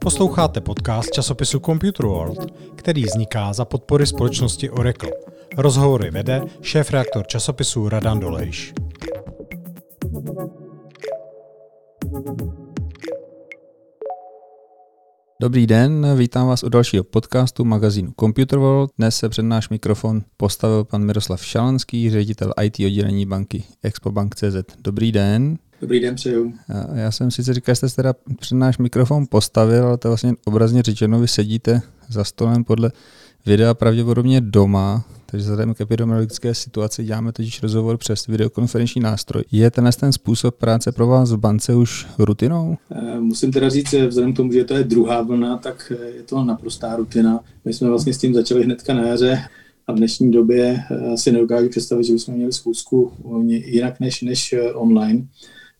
Posloucháte podcast časopisu Computer World, který vzniká za podpory společnosti Oracle. Rozhovory vede šéf-reaktor časopisu Radan Dolejš. Dobrý den, vítám vás u dalšího podcastu magazínu Computer World. Dnes se před náš mikrofon postavil pan Miroslav Šalanský, ředitel IT oddělení banky Expobank.cz. Dobrý den. Dobrý den, přeju. Já jsem sice říkal, že jste teda před náš mikrofon postavil, ale to vlastně obrazně řečeno, vy sedíte za stolem podle videa pravděpodobně doma, takže vzhledem k epidemiologické situaci děláme totiž rozhovor přes videokonferenční nástroj. Je tenhle ten způsob práce pro vás v bance už rutinou? Eh, musím teda říct, že vzhledem k tomu, že to je druhá vlna, tak eh, je to naprostá rutina. My jsme vlastně s tím začali hnedka na jaře a v dnešní době eh, si nedokážu představit, že bychom měli zkusku jinak než, než online.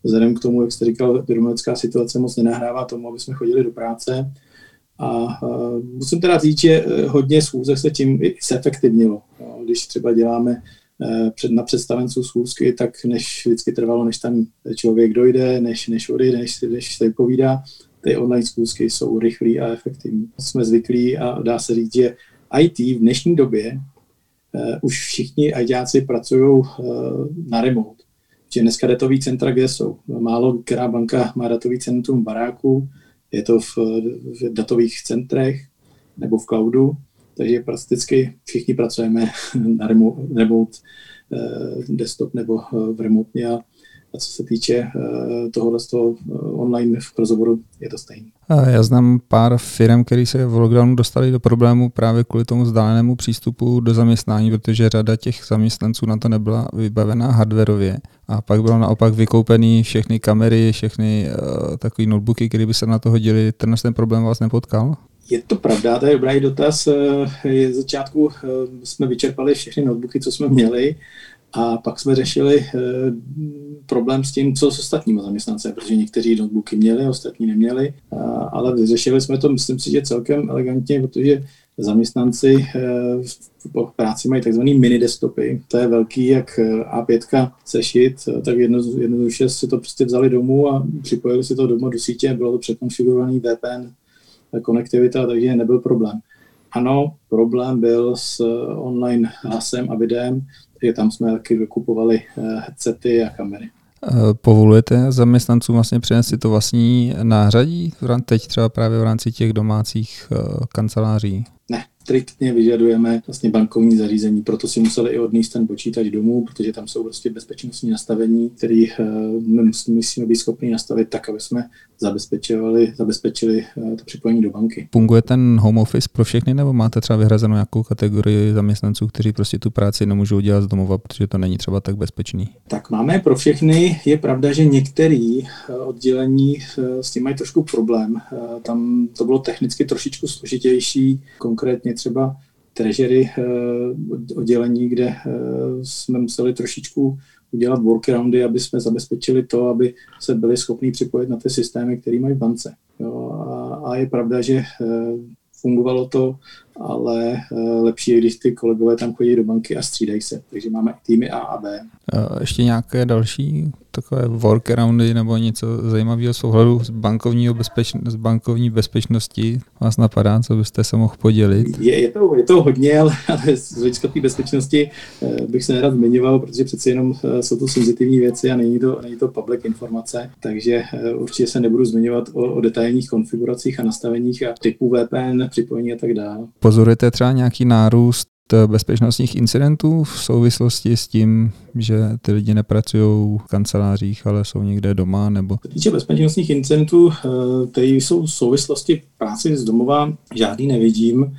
Vzhledem k tomu, jak jste říkal, epidemiologická situace moc nenahrává tomu, aby jsme chodili do práce a uh, musím teda říct, že e, hodně schůzek se tím i zefektivnilo. Když třeba děláme uh, před, na představenců schůzky, tak než vždycky trvalo, než tam člověk dojde, než, než odejde, než, než se vypovídá, ty online schůzky jsou rychlé a efektivní. Jsme zvyklí a dá se říct, že IT v dnešní době uh, už všichni ITáci pracují uh, na remote. Že dneska datový centra, kde jsou? Málo která banka má datový centrum v baráku, je to v, v datových centrech nebo v cloudu, takže prakticky všichni pracujeme na remote, remote eh, desktop nebo eh, v remotně a a co se týče eh, tohohle z toho online v rozhovoru, je to stejné. Já znám pár firm, které se v lockdownu dostali do problému právě kvůli tomu vzdálenému přístupu do zaměstnání, protože řada těch zaměstnanců na to nebyla vybavená hardwareově. A pak bylo naopak vykoupený všechny kamery, všechny uh, takové notebooky, které by se na to hodili. Ten ten problém vás nepotkal? Je to pravda, to je dobrý dotaz. Z začátku jsme vyčerpali všechny notebooky, co jsme měli a pak jsme řešili eh, problém s tím, co s ostatními zaměstnance, protože někteří notebooky měli, ostatní neměli, ale vyřešili jsme to, myslím si, že celkem elegantně, protože zaměstnanci eh, v práci mají takzvaný mini desktopy. To je velký jak eh, A5 sešit, tak jedno, jednoduše si to prostě vzali domů a připojili si to doma do sítě, bylo to překonfigurovaný VPN konektivita, takže nebyl problém. Ano, problém byl s online hlasem a videem, takže tam jsme taky vykupovali eh, headsety a kamery. Eh, povolujete zaměstnancům vlastně přinést si to vlastní nářadí, teď třeba právě v rámci těch domácích eh, kanceláří? Ne, striktně vyžadujeme vlastně bankovní zařízení, proto si museli i odníst ten počítač domů, protože tam jsou prostě bezpečnostní nastavení, které my musíme být schopni nastavit tak, aby jsme zabezpečovali, zabezpečili to připojení do banky. Funguje ten home office pro všechny, nebo máte třeba vyhrazenou nějakou kategorii zaměstnanců, kteří prostě tu práci nemůžou dělat z domova, protože to není třeba tak bezpečný? Tak máme pro všechny. Je pravda, že některé oddělení s tím mají trošku problém. Tam to bylo technicky trošičku složitější, konkrétně třeba treasury oddělení, kde jsme museli trošičku udělat workaroundy, aby jsme zabezpečili to, aby se byli schopni připojit na ty systémy, které mají v bance. Jo, a, a je pravda, že e, fungovalo to, ale e, lepší je, když ty kolegové tam chodí do banky a střídají se. Takže máme týmy A a B. Ještě nějaké další takové workaroundy nebo něco zajímavého z ohledu z, bankovního bezpečno, z bankovní bezpečnosti vás napadá, co byste se mohl podělit? Je, je, to, je to hodně, ale, ale z hlediska té bezpečnosti eh, bych se nerad zmiňoval, protože přeci jenom eh, jsou to senzitivní věci a není to, není to public informace, takže eh, určitě se nebudu zmiňovat o, o detailních konfiguracích a nastaveních a typů VPN, připojení a tak dále. Pozorujete třeba nějaký nárůst bezpečnostních incidentů v souvislosti s tím, že ty lidi nepracují v kancelářích, ale jsou někde doma? Nebo... Co týče bezpečnostních incidentů, eh, které jsou v souvislosti práci z domova, žádný nevidím.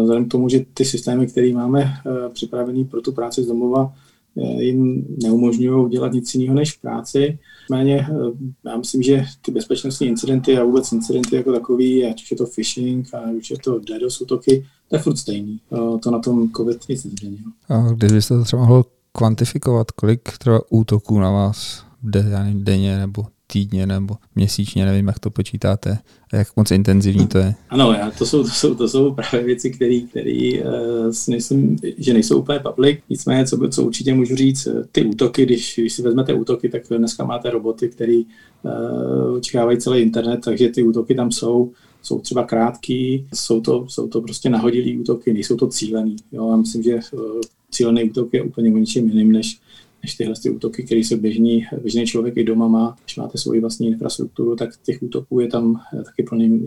Vzhledem k tomu, že ty systémy, které máme eh, připravené pro tu práci z domova, eh, jim neumožňují dělat nic jiného než práci. Nicméně já myslím, že ty bezpečnostní incidenty a vůbec incidenty jako takový, ať už je to phishing, ať už je to DDoS útoky, to je furt stejný. To na tom COVID nic nezměnilo. A když byste to třeba mohl kvantifikovat, kolik třeba útoků na vás denně nebo týdně nebo měsíčně, nevím, jak to počítáte a jak moc intenzivní to je. Ano, já, to, jsou, to, jsou, to jsou právě věci, které si myslím, že nejsou úplně public. Nicméně, co, co určitě můžu říct, eh, ty útoky, když, když si vezmete útoky, tak dneska máte roboty, které uh, očekávají celý internet, takže ty útoky tam jsou jsou třeba krátký, jsou to, jsou to prostě nahodilý útoky, nejsou to cílený. Jo? Já myslím, že cílený útok je úplně o ničem jiným, než než tyhle ty útoky, které se běžný, běžný člověk i doma má. Když máte svoji vlastní infrastrukturu, tak těch útoků je tam eh, taky plné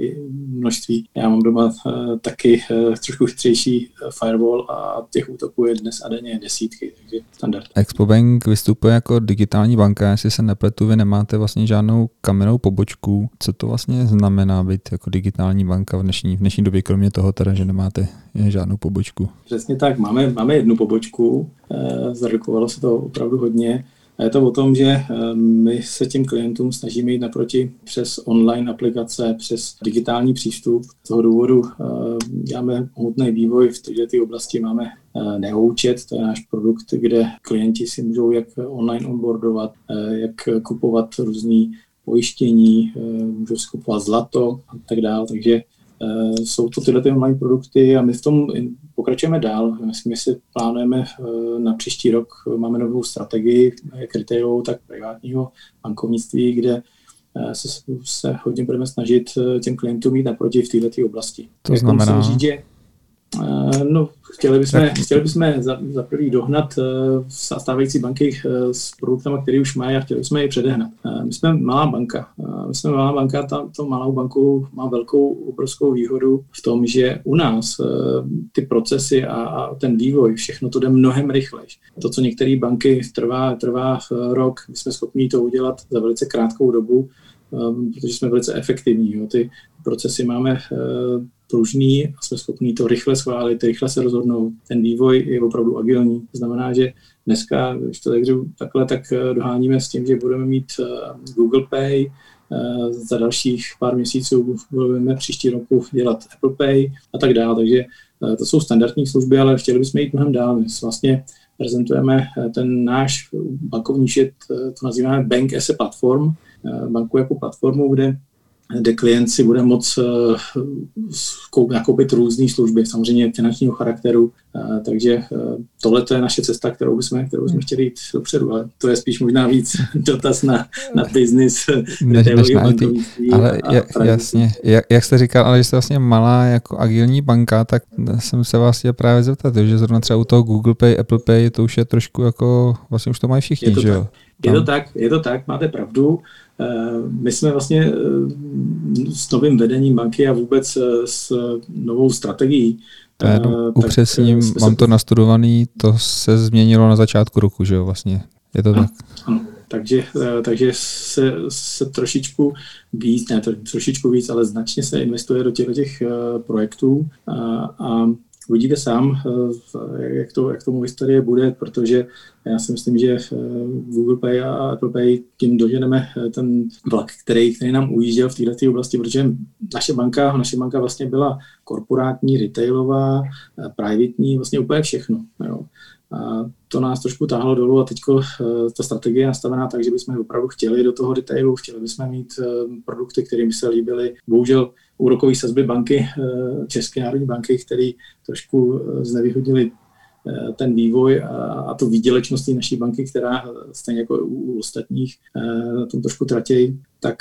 množství. Já mám doma uh, taky uh, trošku chytřejší firewall a těch útoků je dnes a denně desítky, takže standard. Expobank vystupuje jako digitální banka, jestli se nepletu, vy nemáte vlastně žádnou kamennou pobočku. Co to vlastně znamená být jako digitální banka v dnešní, v dnešní době, kromě toho teda, že nemáte žádnou pobočku? Přesně tak, máme, máme jednu pobočku, zredukovalo se to opravdu opravdu hodně. A je to o tom, že eh, my se těm klientům snažíme jít naproti přes online aplikace, přes digitální přístup. Z toho důvodu eh, děláme hmotný vývoj v této oblasti. Máme eh, Neoučet, to je náš produkt, kde klienti si můžou jak online onboardovat, jak kupovat různé pojištění, můžou si kupovat zlato a tak dále. Takže jsou to tyhle ty online produkty a my v tom pokračujeme dál. My si plánujeme eh, na příští rok, eh, máme novou strategii, jak retailovou, tak privátního bankovnictví, kde eh, se, se hodně budeme snažit těm klientům jít naproti v této oblasti. To znamená? Říct, že No, chtěli bychom, chtěli bychom za, za prvý dohnat uh, stávající banky uh, s produktami, které už mají a chtěli bychom je předehnat. Uh, my jsme malá banka. Uh, my jsme malá banka, ta, to malou banku má velkou, obrovskou výhodu v tom, že u nás uh, ty procesy a, a ten vývoj, všechno to jde mnohem rychleji. To, co některé banky trvá, trvá uh, rok, my jsme schopni to udělat za velice krátkou dobu, um, protože jsme velice efektivní. Jo. Ty procesy máme uh, pružný a jsme schopni to rychle schválit, rychle se rozhodnout. Ten vývoj je opravdu agilní. To znamená, že dneska, když to tak takhle, tak eh, doháníme s tím, že budeme mít eh, Google Pay, eh, za dalších pár měsíců budeme příští roku dělat Apple Pay a tak dále. Takže to jsou standardní služby, ale chtěli bychom jít mnohem dál. My vlastně prezentujeme ten náš bankovní šit, to nazýváme Bank as a Platform, banku jako platformu, kde kde klient si bude moct eh, nakoupit různé služby, samozřejmě finančního charakteru, eh, takže eh, tohle je naše cesta, kterou bychom, kterou bychom chtěli jít dopředu, ale to je spíš možná víc dotaz na, na business, než, než na IT. Ale a, a jasně, jak, jak jste říkal, ale že jste vlastně malá jako agilní banka, tak jsem se vás chtěl právě zeptat, že zrovna třeba u toho Google Pay, Apple Pay, to už je trošku jako, vlastně už to mají všichni, je že jo? Je to tak, je to tak, máte pravdu. Eh, my jsme vlastně eh, s novým vedením banky a vůbec eh, s novou strategií. Já jenom upřesním, mám to nastudovaný, to se změnilo na začátku roku, že jo, vlastně. Je to tak? Ano, takže, takže se, se trošičku víc, ne trošičku víc, ale značně se investuje do těchto těch projektů a, a uvidíte sám, eh, jak, to, jak tomu historie bude, protože já si myslím, že eh, Google Pay a Apple Pay tím doženeme eh, ten vlak, který, který nám ujížděl v této oblasti, protože naše banka, naše banka vlastně byla korporátní, retailová, privatní, vlastně úplně všechno. Jo. To nás trošku táhlo dolů a teď ta strategie je nastavená tak, že bychom opravdu chtěli do toho detailu, chtěli bychom mít produkty, které by se líbily. Bohužel úrokové sazby banky, eh, České národní banky, které trošku eh, znevýhodnili eh, ten vývoj a, tu výdělečnost naší banky, která stejně jako u ostatních na tom trošku tratějí, tak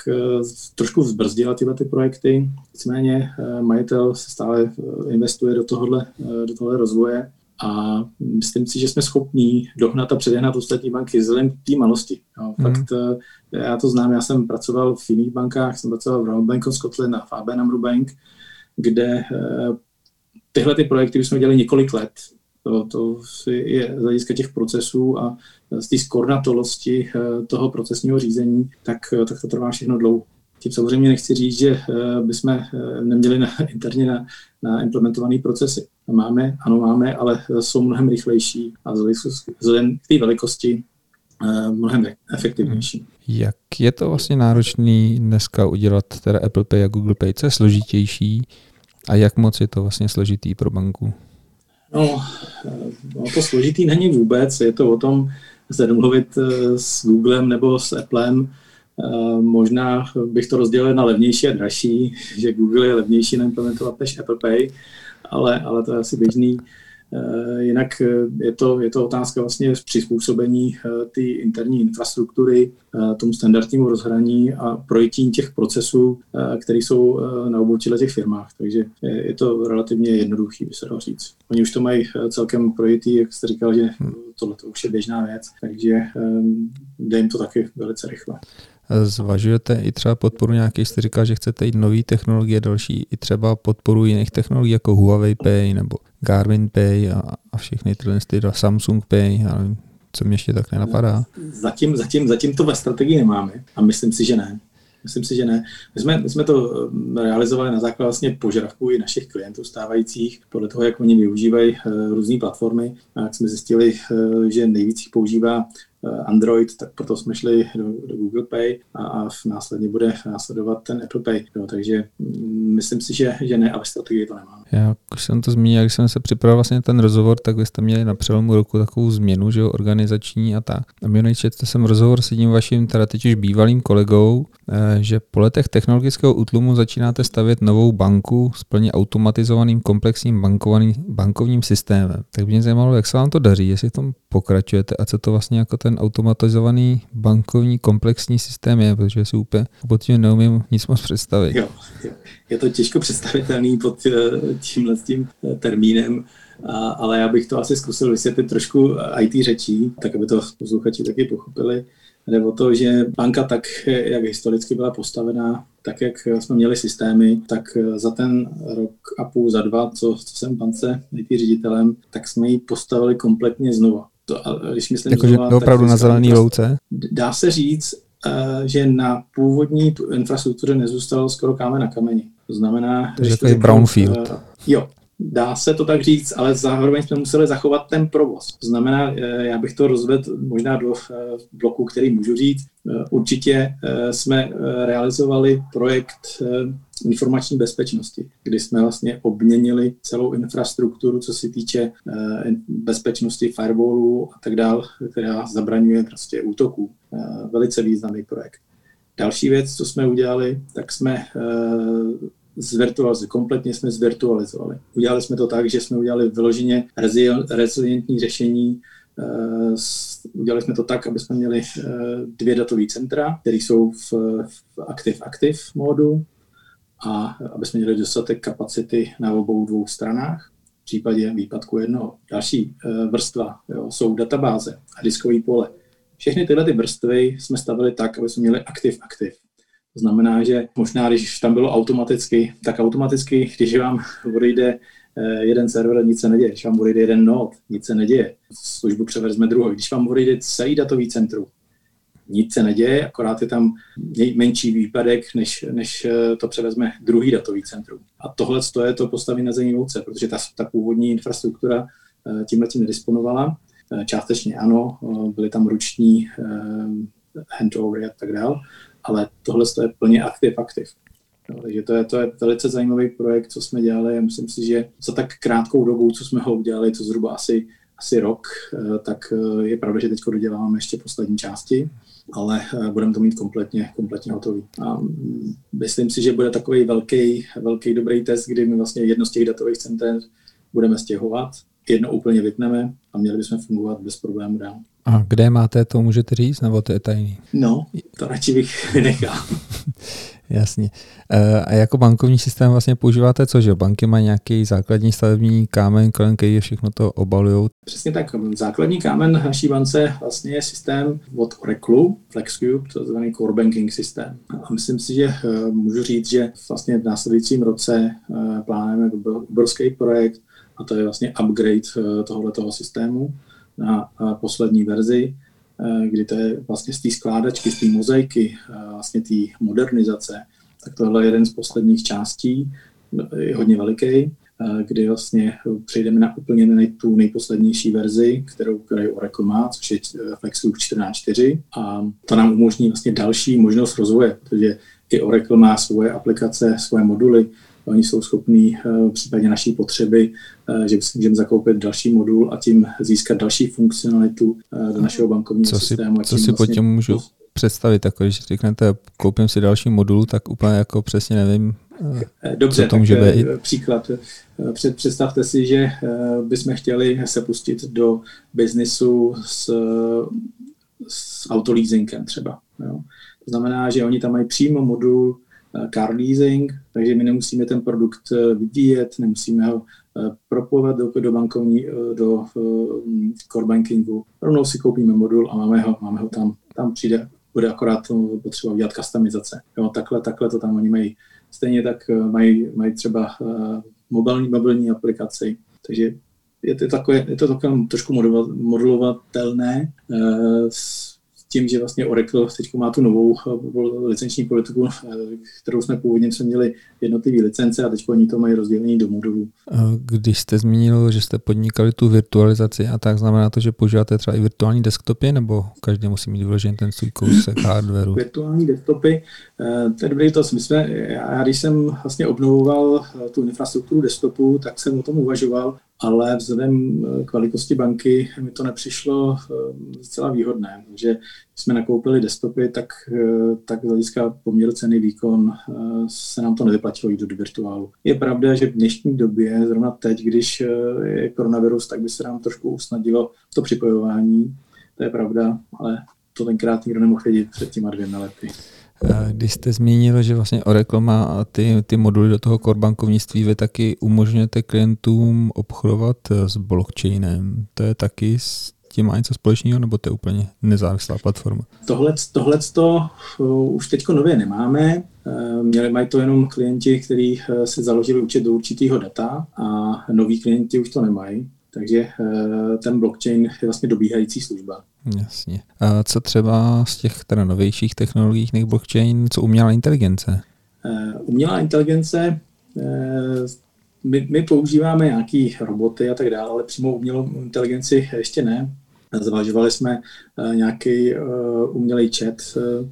trošku zbrzdila tyhle ty projekty. Nicméně majitel se stále investuje do tohohle, do tohohle rozvoje a myslím si, že jsme schopní dohnat a předehnat ostatní banky vzhledem k té malosti. Jo. Mm. Fakt, eh, já to znám, já jsem pracoval v jiných bankách, jsem pracoval v Royal Bank of Scotland a v ABN AMRO Bank, kde eh, tyhle ty projekty jsme dělali několik let. To, to je z hlediska těch procesů a z té skornatolosti eh, toho procesního řízení, tak, tak to trvá všechno dlouho. Tím samozřejmě nechci říct, že bychom neměli na, interně na, na implementované procesy. Máme, ano máme, ale jsou mnohem rychlejší a vzhledem k té velikosti eh, mnohem efektivnější. Jak je to vlastně náročný dneska udělat teda Apple Pay a Google Pay, co je složitější a jak moc je to vlastně složitý pro banku? No, no, to složitý není vůbec, je to o tom se domluvit s Googlem nebo s Applem, Možná bych to rozdělil na levnější a dražší, že Google je levnější naimplementovat než Apple Pay, ale, ale to je asi běžný. Eh, jinak eh, je to, je to otázka vlastně přizpůsobení eh, ty interní infrastruktury tomu standardnímu rozhraní a projití těch procesů, které jsou na obou těch firmách. Takže je to relativně jednoduchý, by se dalo říct. Oni už to mají celkem projitý, jak jste říkal, že hmm. tohle to už je běžná věc, takže jde jim to taky velice rychle. Zvažujete i třeba podporu nějakých, jste říkal, že chcete jít nové technologie, další i třeba podporu jiných technologií jako Huawei Pay nebo Garmin Pay a, a všechny tyhle ty Samsung Pay, já nevím, co mě ještě tak nenapadá. Zatím, zatím, zatím to ve strategii nemáme a myslím si, že ne. Myslím si, že ne. My jsme, my jsme to eh, realizovali na základě vlastně požadavků i našich klientů stávajících, podle toho, jak oni využívají uh, různé platformy. A jak jsme zjistili, uh, že nejvíc jich používá Eh, Android, tak proto jsme šli do, do Google Pay a, a následně bude následovat ten Apple Pay. No, takže mm, myslím si, že, že ne, ale strategii to nemáme. Já už jsem to zmínil, když jsem se připravil vlastně ten rozhovor, tak vy jste měli na přelomu roku takovou změnu, že jo, organizační a tak. A mě četl jsem rozhovor s jedním vaším, teda teď už bývalým kolegou, eh, že po letech technologického útlumu začínáte stavět novou banku s plně automatizovaným komplexním bankovním systémem. Tak mě zajímalo, jak se vám to daří, jestli v tom pokračujete a co to vlastně jako ten automatizovaný bankovní komplexní systém je, protože si úplně pod tím neumím nic moc představit. Jo. Je to těžko představitelný pod eh, tímhle tím eh, termínem, ale já bych to asi zkusil vysvětlit trošku IT řečí, tak aby to posluchači taky pochopili. Jde o to, že banka tak, jak historicky byla postavená, tak jak jsme měli systémy, tak za ten rok a půl, za dva, co, co jsem bance IT ředitelem, tak jsme ji postavili kompletně znova to, když myslím jako, znova, že opravdu na zelený louce? Dá se říct, eh, že na původní infrastruktuře nezůstalo skoro kámen na kameni. To znamená... To je brownfield. Uh, jo, Dá se to tak říct, ale zároveň jsme museli zachovat ten provoz. To znamená, eh, já bych to rozvedl možná do bloku, který můžu říct. Určitě jsme realizovali projekt informační bezpečnosti, kdy jsme vlastně obměnili celou infrastrukturu, co se týče eh, bezpečnosti firewallů a tak dále, která zabraňuje prostě útoků. Eh, velice významný projekt. Další věc, co jsme udělali, tak jsme eh, zvirtualizovali, kompletně jsme zvirtualizovali. Udělali jsme to tak, že jsme udělali vyloženě rezilientní řešení Udělali jsme to tak, aby jsme měli dvě datové centra, které jsou v, v active-active módu a aby jsme měli dostatek kapacity na obou dvou stranách v případě výpadku jednoho. Další eh, vrstva jo, jsou databáze a diskové pole. Všechny tyhle ty vrstvy jsme stavili tak, aby jsme měli aktiv-aktiv. To znamená, že možná, když tam bylo automaticky, tak automaticky, když vám odejde eh, jeden server, nic se neděje. Když vám odejde jeden node, nic se neděje. Službu převezme druhý. Když vám odejde celý datový centrum, nic se neděje, akorát je tam menší výpadek, než, než eh, to převezme druhý datový centrum. A tohle je to postavení na zemní louce, protože ta, ta původní infrastruktura eh, tímhle tím nedisponovala. Částečně ano, byly tam ruční handovery a tak dále, ale tohle je plně aktiv-aktiv. No, takže to je, to je velice zajímavý projekt, co jsme dělali a myslím si, že za tak krátkou dobu, co jsme ho udělali, to zhruba asi, asi rok, tak je pravda, že teď doděláváme ještě poslední části ale eh, budeme to mít kompletně, kompletně hotový. A mm, myslím si, že bude takový velký, velký dobrý test, kdy my vlastně jedno z těch datových center budeme stěhovat, jedno úplně vypneme a měli bychom fungovat bez problémů dál. A kde máte, to můžete říct, nebo to je tajný? No, to radši bych vynechal. Jasně. Eh, a jako bankovní systém vlastně používáte co, že banky mají nějaký základní stavební kámen, kolem který je všechno to obalují? Přesně tak. Základní kámen naší bance vlastně je systém od Oracle, FlexCube, to znamená core banking systém. A myslím si, že eh, můžu říct, že vlastně v následujícím roce eh, plánujeme obrovský projekt a to je vlastně upgrade tohoto systému na poslední verzi Eh, kdy to je vlastně z té skládačky, z té mozaiky, eh, vlastně té modernizace, tak tohle je jeden z posledních částí, je hodně veliký, eh, kdy vlastně přejdeme na úplně tu nejposlednější verzi, kterou, kterou Oracle má, což je FlexCube 14.4 a to nám umožní vlastně další možnost rozvoje, protože i Oracle má svoje aplikace, svoje moduly, oni jsou schopní v případě naší potřeby, že si můžeme zakoupit další modul a tím získat další funkcionalitu do našeho bankovního co systému. Si, co si vlastně pod tím můžu představit, jako když řeknete, koupím si další modul, tak úplně jako přesně nevím, Dobře, co to může tak být? příklad. Představte si, že bychom chtěli se pustit do biznisu s, s autoleasingem třeba. Jo. To znamená, že oni tam mají přímo modul eh, car leasing, takže my nemusíme ten produkt eh, vyvíjet, nemusíme ho eh, propovat do, do bankovní, do core bankingu. Rovnou si koupíme modul a máme ho, máme ho tam. Tam přijde, bude akorát potřeba udělat customizace. Jo, takhle, takhle to tam oni mají. Stejně tak mají, mají třeba mobilní, mobilní aplikaci. Takže je to takové, je to takové trošku modelovatelné s tím, že vlastně Oracle teď má tu novou eh, licenční politiku, eh, kterou jsme původně jsme měli jednotlivé licence a teď oni to mají rozdělení do modulů. Když jste zmínil, že jste podnikali tu virtualizaci a tak znamená to, že používáte třeba i virtuální desktopy nebo každý musí mít vyložený ten svůj kousek hardwareu? Virtuální desktopy, eh, to je dobrý to. My jsme, já když jsem vlastně obnovoval tu infrastrukturu desktopu, tak jsem o tom uvažoval, ale vzhledem k velikosti banky mi to nepřišlo zcela výhodné. Takže jsme nakoupili desktopy, tak, eh, tak z hlediska poměru ceny výkon eh, se nám to nevyplatilo jít do virtuálu. Je pravda, že v dnešní době, zrovna teď, když eh, je koronavirus, tak by se nám trošku usnadilo to připojování. To je pravda, ale to tenkrát nikdo nemohl vědět před těma dvěma lety. Když jste zmínil, že vlastně Oracle má ty, ty moduly do toho core bankovnictví, vy taky umožňujete klientům obchodovat s blockchainem. To je taky tím má něco společného, nebo to je úplně nezávislá platforma? Tohle, tohle to uh, už teď nově nemáme. Uh, měli mají to jenom klienti, kteří uh, si založili účet do určitého data a noví klienti už to nemají. Takže ten blockchain je vlastně dobíhající služba. Jasně. A co třeba z těch teda novějších technologií než blockchain, co umělá inteligence? Umělá inteligence my, my používáme nějaké roboty a tak dále, ale přímo umělou inteligenci ještě ne. Zvažovali jsme eh, nějaký eh, umělý chat, eh,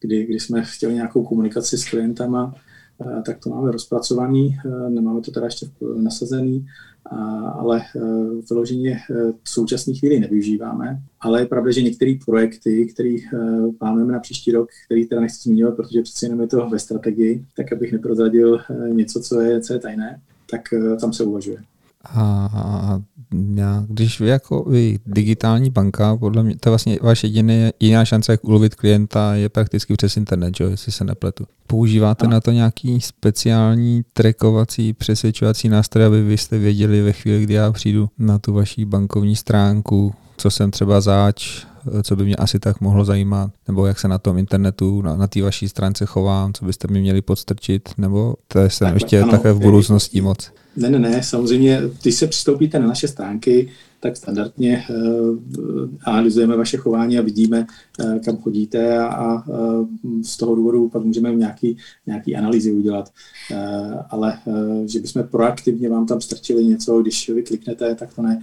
kdy, kdy jsme chtěli nějakou komunikaci s klientama, tak to máme rozpracovaný, nemáme to teda ještě nasazený, ale vyloženě v současné chvíli nevyužíváme. Ale je pravda, že některé projekty, které plánujeme na příští rok, který teda nechci zmiňovat, protože přeci jenom je to ve strategii, tak abych neprozradil něco, co je, co je tajné, tak tam se uvažuje. A já, když vy jako vy digitální banka, podle mě, to je vlastně vaše jediné, jediná šance, jak ulovit klienta, je prakticky přes internet, že, jestli se nepletu. Používáte a. na to nějaký speciální trackovací, přesvědčovací nástroj, aby vy jste věděli ve chvíli, kdy já přijdu na tu vaší bankovní stránku, co jsem třeba zač, co by mě asi tak mohlo zajímat, nebo jak se na tom internetu, na, na té vaší stránce chovám, co byste mi měli podstrčit, nebo to je sem ještě ano, také v budoucnosti moc. Ne, ne, ne, samozřejmě, když se přistoupíte na naše stránky, tak standardně uh, analyzujeme vaše chování a vidíme, uh, kam chodíte a, a z toho důvodu pak můžeme nějaký, nějaký analýzy udělat. Uh, ale uh, že bychom proaktivně vám tam strčili něco, když vy kliknete, tak to ne.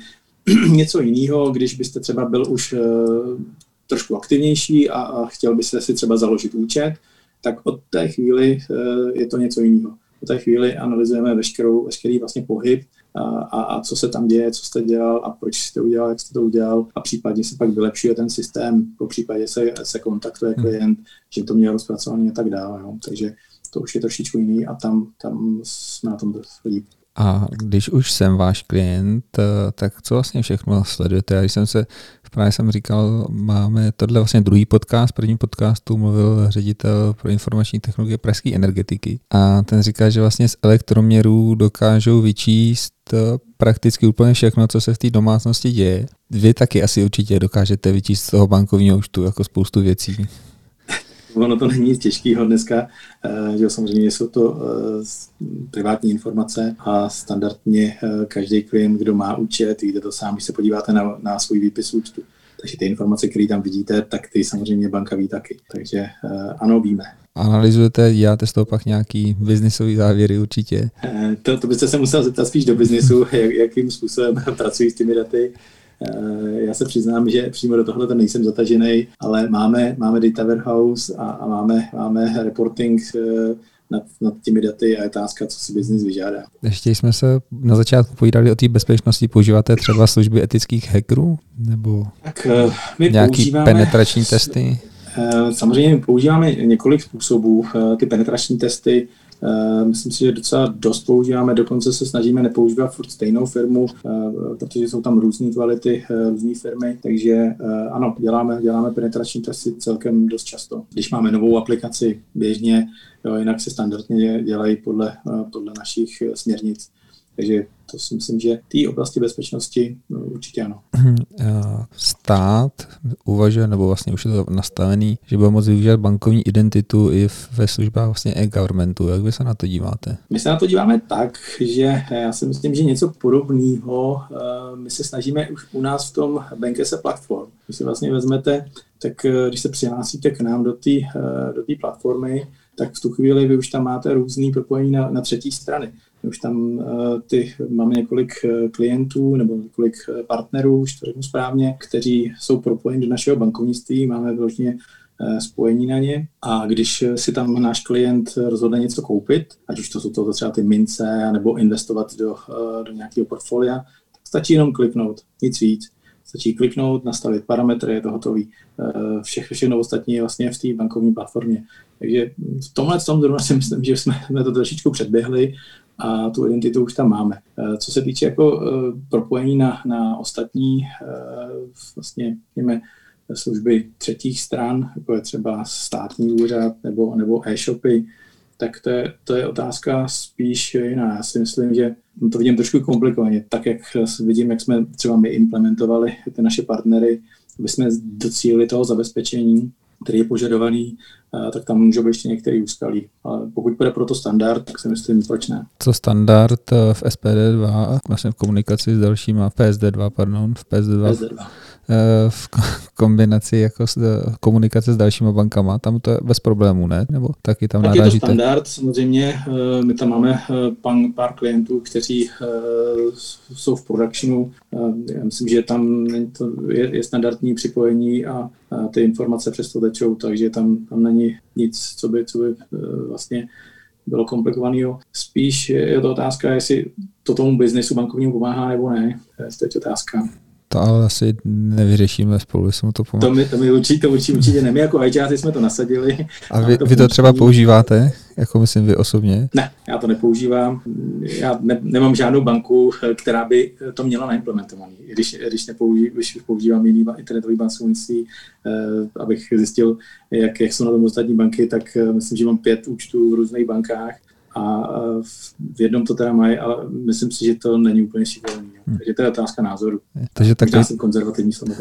něco jiného, když byste třeba byl už uh, trošku aktivnější a, a chtěl byste si třeba založit účet, tak od té chvíli uh, je to něco jiného v té chvíli analyzujeme veškerou, veškerý vlastně pohyb a, a, a co se tam děje, co jste dělal a proč jste udělal, jak jste to udělal a případně se pak vylepšuje ten systém, po případě se, se kontaktuje hmm. klient, že to měl rozpracovaný a tak dále. Jo. Takže to už je trošičku jiný a tam, tam jsme na tom líp. A když už jsem váš klient, eh, tak co vlastně všechno sledujete? Já jsem se, právě jsem říkal, máme tohle vlastně druhý podcast, první podcastu mluvil ředitel pro informační technologie pražské energetiky a ten říká, že vlastně z elektroměrů dokážou vyčíst eh, prakticky úplně všechno, co se v té domácnosti děje. Vy taky asi určitě dokážete vyčíst z toho bankovního účtu jako spoustu věcí ono to není nic těžkého dneska, eh, že samozřejmě jsou to eh, privátní informace a standardně eh, každý klient, kdo má účet, víte to sám, když se podíváte na, na svůj výpis účtu. Takže ty informace, které tam vidíte, tak ty samozřejmě banka ví taky. Takže ano, víme. Analyzujete, děláte z toho pak nějaký biznisový závěry určitě? To, to byste se musel zeptat spíš do biznisu, jak, jakým způsobem pracují s těmi daty. Eh, já se přiznám, že přímo do tohle nejsem zatažený, ale máme, máme data warehouse a, a máme, máme reporting eh, nad, nad těmi daty a je otázka, co si biznis vyžádá. Ještě jsme se na začátku povídali o té bezpečnosti. Používáte třeba služby etických hackerů? Nebo tak, uh, my nějaký používáme, penetrační testy? Samozřejmě používáme několik způsobů. Ty penetrační testy Eh, myslím si, že docela dost používáme, dokonce se snažíme nepoužívat furt stejnou firmu, eh, protože jsou tam různé kvality, eh, různé firmy, takže ano, děláme, děláme penetrační testy celkem dost často. Když máme novou aplikaci běžně, jo, jinak se standardně dělají podle, podle našich směrnic. Takže to si myslím, že té oblasti bezpečnosti no, určitě ano. Mhm, stát uvažuje, nebo vlastně už je to nastavený, že bude moct využívat bankovní identitu i ve službách vlastně e-governmentu. Jak vy se na to díváte? My se na to díváme tak, že já si myslím, že něco podobného eh, my se snažíme už u nás v tom Bankese platform. Když si vlastně vezmete, tak eh, když se přihlásíte k nám do té eh, do platformy, tak v tu chvíli vy už tam máte různý propojení na, na třetí strany. Už tam uh, ty, máme několik uh, klientů nebo několik uh, partnerů, už to řeknu správně, kteří jsou propojeni do našeho bankovnictví, máme vložně spojení na ně a když si tam náš klient rozhodne něco koupit, ať už to jsou to třeba ty mince nebo investovat do, do nějakého portfolia, tak stačí jenom kliknout, nic víc. Stačí kliknout, nastavit parametry, je to hotový. Vše, všechno ostatní je vlastně v té bankovní platformě. Takže v tomhle tom zrovna si myslím, že jsme, jsme to trošičku předběhli a tu identitu už tam máme. Eh, co se týče jako eh, propojení na, na ostatní eh, vlastně, řekněme, služby třetích stran, jako je třeba státní úřad nebo, nebo e-shopy, tak to je, to je otázka spíš jiná. Já si myslím, že to vidím trošku komplikovaně. Tak, jak vidím, jak jsme třeba my implementovali ty naše partnery, aby jsme docílili toho zabezpečení, který je požadovaný, tak tam může být ještě některý úskalí. Ale pokud bude pro to standard, tak si myslím, proč ne. Co standard eh, v SPD2, vlastně v komunikaci s dalšíma, v PSD2, pardon, v PSD2, PSD2. Eh, v kombinaci jako s, komunikace s dalšíma bankama, tam to je bez problémů, ne? Nebo taky tam tak narážíte? je to standard, samozřejmě. My tam máme pár klientů, kteří jsou v productionu. Já myslím, že tam je, je standardní připojení a ty informace přesto tečou, takže tam, tam není nic, co by, co by eh, vlastně bylo komplikovaného. Spíš je to otázka, jestli to tomu biznesu bankovnímu pomáhá nebo ne. To je otázka. To ale asi nevyřešíme spolu, mu to pomáhá. To mi, to mi určitě, to určitě, určitě ne. My jako ITáci jsme to nasadili. A vy to, vy to třeba používáte? Jako myslím vy osobně? Ne, já to nepoužívám. Já ne, nemám žádnou banku, která by to měla naimplementovaný. Když, když, nepouží, když používám jiný internetový bankovnictví, eh, abych zjistil, jak, jak jsou na tom ostatní banky, tak eh, myslím, že mám pět účtů v různých bankách a v jednom to teda mají, ale myslím si, že to není úplně šikovný. Hmm. Takže to je otázka názoru. Takže takový... Jsem konzervativní z tomu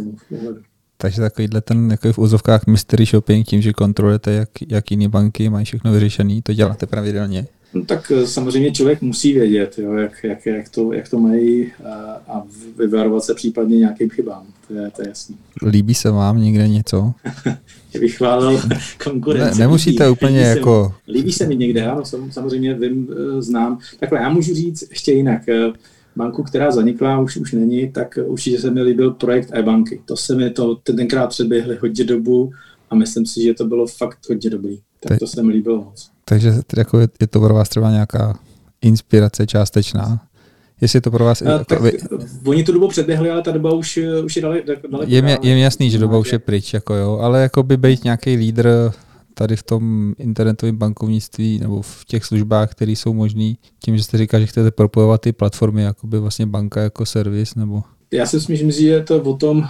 Takže takovýhle ten jako v úzovkách mystery shopping, tím, že kontrolujete, jak, jak jiné banky mají všechno vyřešené, to děláte pravidelně? No, tak eh, samozřejmě člověk musí vědět, jo, jak, jak, jak, to, jak to mají a, a vyvarovat se případně nějakým chybám. To je, to je jasný. Líbí se vám někde něco? bych chválil konkurenci. Ne, nemusíte líbí, úplně líbí jako... Se mi, líbí se mi někde, ano, samozřejmě vím, eh, znám. Takhle, já můžu říct ještě jinak. Eh, banku, která zanikla, už, už není, tak určitě se mi líbil projekt e-banky. To se mi to tenkrát předběhli hodně dobu a myslím si, že to bylo fakt hodně dobrý. Tak to se mi líbilo moc. Takže jako je, je to pro vás třeba nějaká inspirace částečná? Jestli je to pro vás... A, jako, tak, vy... Oni tu dobu předběhli, ale ta doba už, už je daleko. Je, mě, je mi jasný, že doba už je pryč, jako jo, ale jako by být nějaký lídr tady v tom internetovém bankovnictví nebo v těch službách, které jsou možné, tím, že jste říkal, že chcete propojovat ty platformy, jako by vlastně banka jako servis, nebo... Já si myslím, že je to o tom,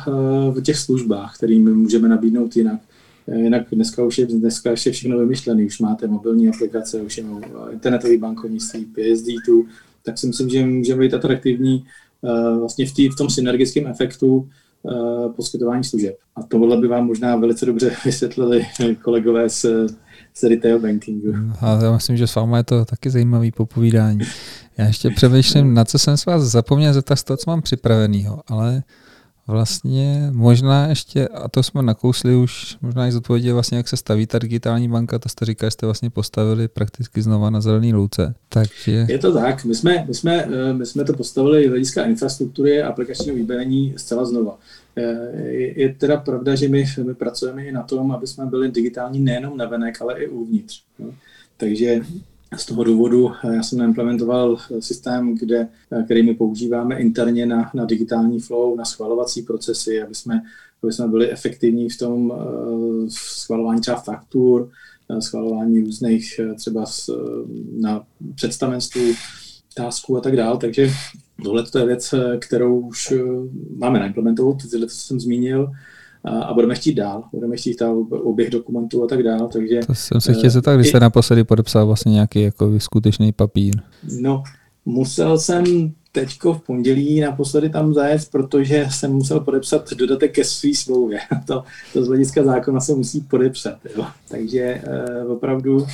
v těch službách, kterými můžeme nabídnout jinak. Eh, jinak dneska už je, dneska je všechno vymyšlené, už máte mobilní aplikace, už je internetový bankovnictví, PSD2, tak si myslím, že může být atraktivní uh, vlastně v, tý, v tom synergickém efektu uh, poskytování služeb. A tohle by vám možná velice dobře vysvětlili kolegové z, z retail bankingu. A já myslím, že s vámi je to taky zajímavý popovídání. Já ještě přemýšlím, na co jsem s vás zapomněl zeptat toho, co mám připravenýho, ale Vlastně možná ještě, a to jsme nakousli už, možná i zodpovědět vlastně, jak se staví ta digitální banka, to jste říkali, jste vlastně postavili prakticky znova na zelený louce. Takže... Je to tak, my jsme, my jsme, eh, my jsme to postavili z hlediska infrastruktury a aplikačního vybavení zcela znova. Eh, je, teda pravda, že my, my pracujeme i na tom, aby jsme byli digitální nejenom na venek, ale i uvnitř. Takže z toho důvodu já jsem implementoval systém, kde, který my používáme interně na, na digitální flow, na schvalovací procesy, aby jsme, aby jsme byli efektivní v tom schvalování třeba faktur, schvalování různých třeba na představenstvu, tasků a tak dále. Takže tohle je věc, kterou už eh, máme naimplementovat, tyhle, co jsem zmínil, a budeme chtít dál. Budeme chtít dál oběh dokumentů a tak dále. Takže, to jsem se chtěl zeptat, když jste naposledy podepsal vlastně nějaký jako skutečný papír. No, musel jsem teďko v pondělí naposledy tam zajet, protože jsem musel podepsat dodatek ke své smlouvě. To, to z hlediska zákona se musí podepsat. Jo. Takže eh, opravdu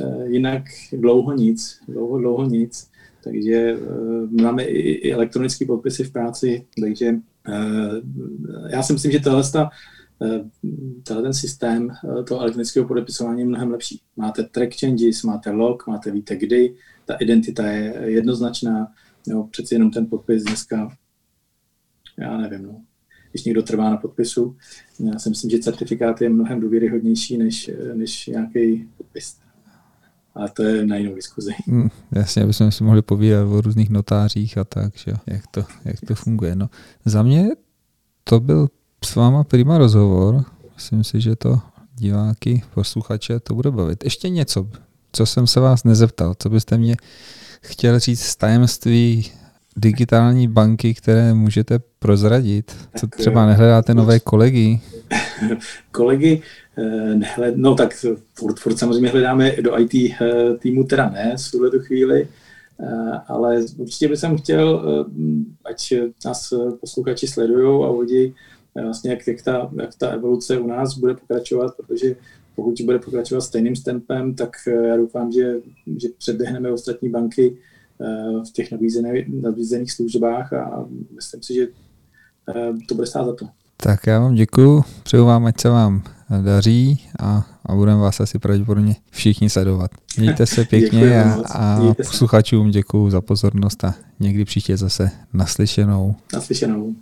eh, jinak dlouho nic. Dlouho, dlouho nic. Takže uh, máme i, i elektronické podpisy v práci, takže já si myslím, že tohle, ta, uh, tenhle ten systém uh, toho elektronického podepisování je mnohem lepší. Máte track changes, máte log, máte víte kdy, ta identita je jednoznačná, jo, přeci jenom ten podpis dneska, já nevím, no, když někdo trvá na podpisu, já si myslím, že certifikát je mnohem důvěryhodnější než, než nějaký podpis ale to je na jinou diskuzi. Mm, jasně, abychom si mohli povídat o různých notářích a tak, že jak to, jak to funguje. No, za mě to byl s váma prima rozhovor. Myslím si, že to diváky, posluchače to bude bavit. Ještě něco, co jsem se vás nezeptal, co byste mě chtěl říct z tajemství digitální banky, které můžete prozradit? Co třeba nehledáte nové kolegy? kolegy Eh, nehled, no tak furt, furt samozřejmě hledáme do IT eh, týmu teda ne v tuhle chvíli, eh, ale určitě bych chtěl, ať nás posluchači sledují a uvidí vlastně, jak, jak, ta, jak ta evoluce u nás bude pokračovat, protože pokud bude pokračovat stejným tempem, tak já doufám, že, že předběhneme ostatní banky v těch nabízených, nabízených službách a myslím si, že to bude stát za to. Tak já vám děkuji, přeju vám, ať se vám daří a, a budeme vás asi pravděpodobně všichni sledovat. Mějte se pěkně a, a posluchačům děkuji za pozornost a někdy příště zase naslyšenou. Naslyšenou.